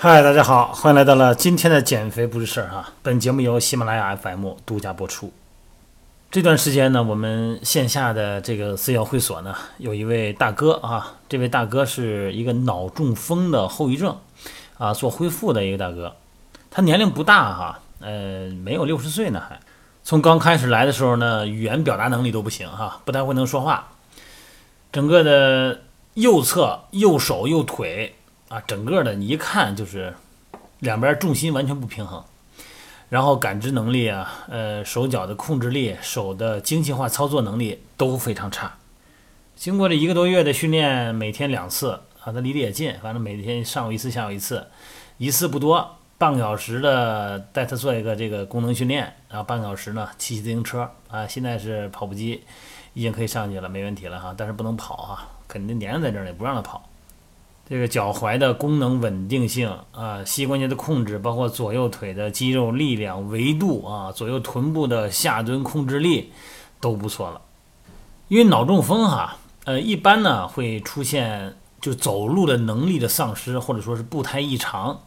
嗨，大家好，欢迎来到了今天的减肥不是事儿哈。本节目由喜马拉雅 FM 独家播出。这段时间呢，我们线下的这个私教会所呢，有一位大哥啊，这位大哥是一个脑中风的后遗症啊，做恢复的一个大哥。他年龄不大哈，呃，没有六十岁呢，还从刚开始来的时候呢，语言表达能力都不行哈，不太会能说话，整个的右侧右手右腿。啊，整个的你一看就是两边重心完全不平衡，然后感知能力啊，呃，手脚的控制力、手的精细化操作能力都非常差。经过这一个多月的训练，每天两次啊，他离得也近，反正每天上午一次，下午一次，一次不多，半个小时的带他做一个这个功能训练，然后半个小时呢骑骑自行车啊，现在是跑步机已经可以上去了，没问题了哈，但是不能跑哈，肯定粘在这儿也不让他跑。这个脚踝的功能稳定性啊，膝关节的控制，包括左右腿的肌肉力量、维度啊，左右臀部的下蹲控制力都不错了。因为脑中风哈，呃，一般呢会出现就走路的能力的丧失，或者说是步态异常。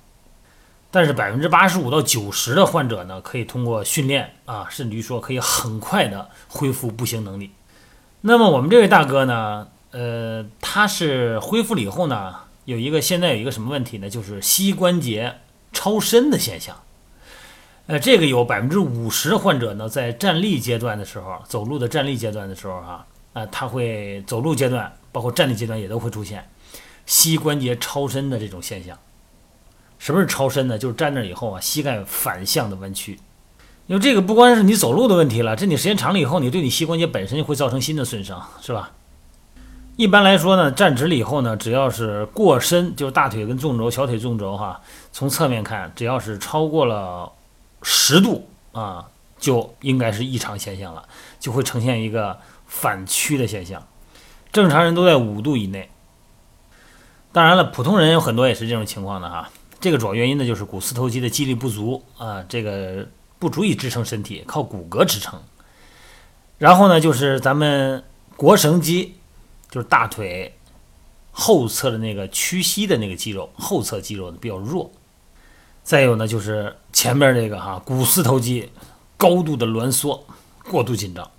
但是百分之八十五到九十的患者呢，可以通过训练啊，甚至于说可以很快的恢复步行能力。那么我们这位大哥呢，呃，他是恢复了以后呢。有一个现在有一个什么问题呢？就是膝关节超伸的现象。呃，这个有百分之五十患者呢，在站立阶段的时候，走路的站立阶段的时候，哈，啊，他会走路阶段，包括站立阶段也都会出现膝关节超伸的这种现象。什么是超伸呢？就是站那以后啊，膝盖反向的弯曲。因为这个不光是你走路的问题了，这你时间长了以后，你对你膝关节本身会造成新的损伤，是吧？一般来说呢，站直了以后呢，只要是过伸，就是大腿跟纵轴、小腿纵轴哈，从侧面看，只要是超过了十度啊，就应该是异常现象了，就会呈现一个反曲的现象。正常人都在五度以内。当然了，普通人有很多也是这种情况的哈。这个主要原因呢，就是股四头肌的肌力不足啊，这个不足以支撑身体，靠骨骼支撑。然后呢，就是咱们腘绳肌。就是大腿后侧的那个屈膝的那个肌肉，后侧肌肉呢比较弱。再有呢，就是前面这个哈股四头肌高度的挛缩，过度紧张。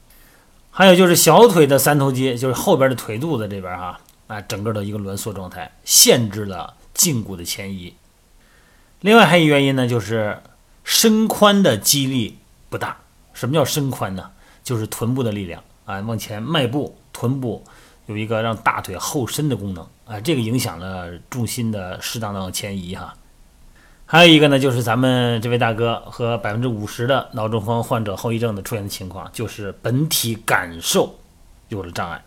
还有就是小腿的三头肌，就是后边的腿肚子这边哈，啊，整个的一个挛缩状态，限制了胫骨的前移。另外还有一原因呢，就是伸髋的肌力不大。什么叫伸髋呢？就是臀部的力量啊，往前迈步，臀部。有一个让大腿后伸的功能啊，这个影响了重心的适当的前移哈。还有一个呢，就是咱们这位大哥和百分之五十的脑中风患者后遗症的出现的情况，就是本体感受有了障碍。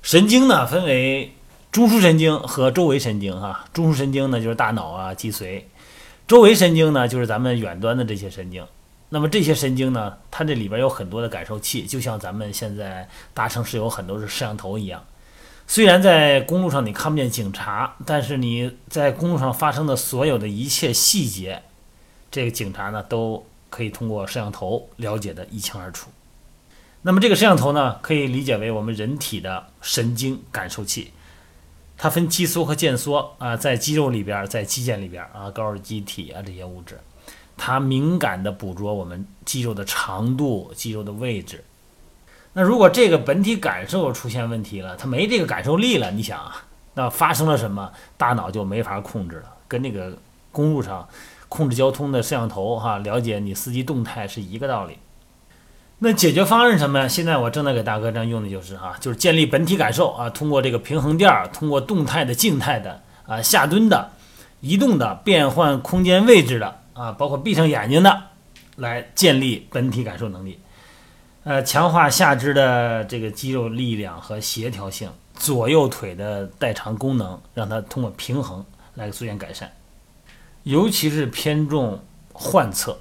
神经呢分为中枢神经和周围神经哈，中枢神经呢就是大脑啊脊髓，周围神经呢就是咱们远端的这些神经。那么这些神经呢，它这里边有很多的感受器，就像咱们现在大城市有很多是摄像头一样。虽然在公路上你看不见警察，但是你在公路上发生的所有的一切细节，这个警察呢都可以通过摄像头了解的一清二楚。那么这个摄像头呢，可以理解为我们人体的神经感受器，它分肌缩和腱缩啊，在肌肉里边，在肌腱里边啊，高尔基体啊这些物质。它敏感地捕捉我们肌肉的长度、肌肉的位置。那如果这个本体感受出现问题了，它没这个感受力了，你想啊，那发生了什么？大脑就没法控制了，跟那个公路上控制交通的摄像头哈，了解你司机动态是一个道理。那解决方案是什么呀？现在我正在给大哥这样用的就是哈，就是建立本体感受啊，通过这个平衡垫儿，通过动态的、静态的啊，下蹲的、移动的、变换空间位置的。啊，包括闭上眼睛的，来建立本体感受能力，呃，强化下肢的这个肌肉力量和协调性，左右腿的代偿功能，让它通过平衡来逐渐改善，尤其是偏重患侧，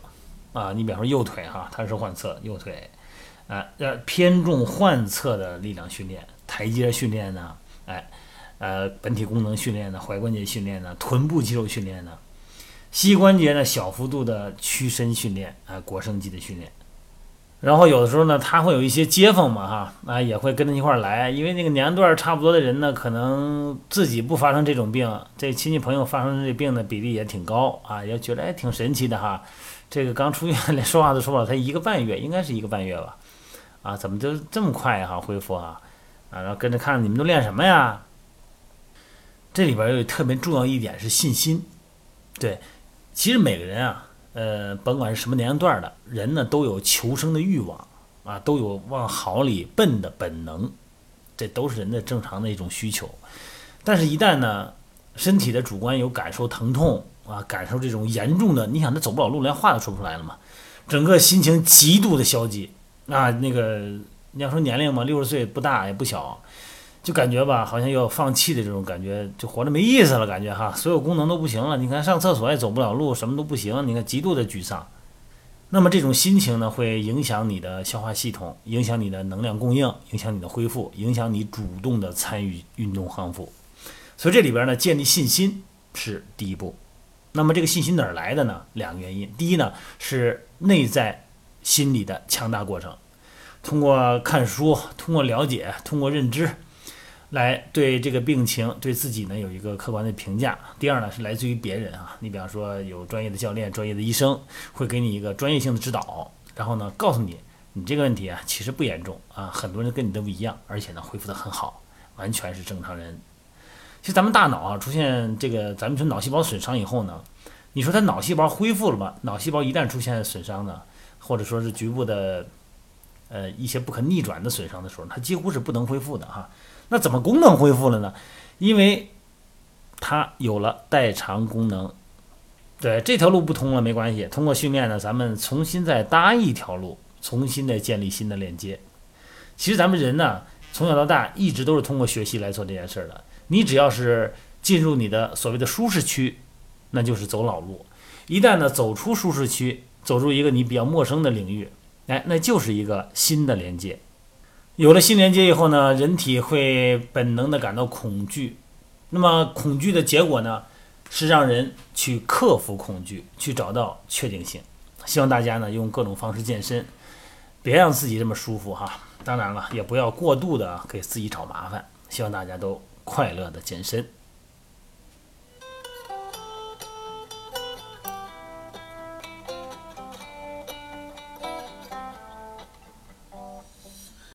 啊，你比方说右腿哈，它是患侧右腿，啊，要偏重患侧的力量训练，台阶训练呢，哎，呃，本体功能训练呢，踝关节训练呢，臀部肌肉训练呢。膝关节呢，小幅度的屈伸训练啊，腘绳肌的训练。然后有的时候呢，他会有一些街坊嘛，哈，啊，也会跟着一块儿来，因为那个年段差不多的人呢，可能自己不发生这种病，这亲戚朋友发生这病的比例也挺高啊，也觉得哎挺神奇的哈，这个刚出院连说话都说不了，才一个半月，应该是一个半月吧，啊，怎么就这么快哈恢复啊？啊，然后跟着看你们都练什么呀？这里边有特别重要一点是信心，对，其实每个人啊。呃，甭管是什么年龄段的人呢，都有求生的欲望啊，都有往好里奔的本能，这都是人的正常的一种需求。但是，一旦呢，身体的主观有感受疼痛啊，感受这种严重的，你想他走不了路，连话都说不出来了嘛，整个心情极度的消极啊，那个你要说年龄嘛，六十岁不大也不小。就感觉吧，好像要放弃的这种感觉，就活着没意思了，感觉哈，所有功能都不行了。你看上厕所也走不了路，什么都不行。你看极度的沮丧，那么这种心情呢，会影响你的消化系统，影响你的能量供应，影响你的恢复，影响你主动的参与运动康复。所以这里边呢，建立信心是第一步。那么这个信心哪儿来的呢？两个原因，第一呢是内在心理的强大过程，通过看书，通过了解，通过认知。来对这个病情对自己呢有一个客观的评价。第二呢是来自于别人啊，你比方说有专业的教练、专业的医生会给你一个专业性的指导，然后呢告诉你，你这个问题啊其实不严重啊，很多人跟你都不一样，而且呢恢复得很好，完全是正常人。其实咱们大脑啊出现这个咱们说脑细胞损伤以后呢，你说它脑细胞恢复了吗？脑细胞一旦出现损伤呢，或者说是局部的呃一些不可逆转的损伤的时候，它几乎是不能恢复的哈。那怎么功能恢复了呢？因为它有了代偿功能，对这条路不通了没关系，通过训练呢，咱们重新再搭一条路，重新的建立新的链接。其实咱们人呢，从小到大一直都是通过学习来做这件事儿的。你只要是进入你的所谓的舒适区，那就是走老路；一旦呢走出舒适区，走入一个你比较陌生的领域，哎，那就是一个新的连接。有了新连接以后呢，人体会本能的感到恐惧，那么恐惧的结果呢，是让人去克服恐惧，去找到确定性。希望大家呢用各种方式健身，别让自己这么舒服哈。当然了，也不要过度的给自己找麻烦。希望大家都快乐的健身。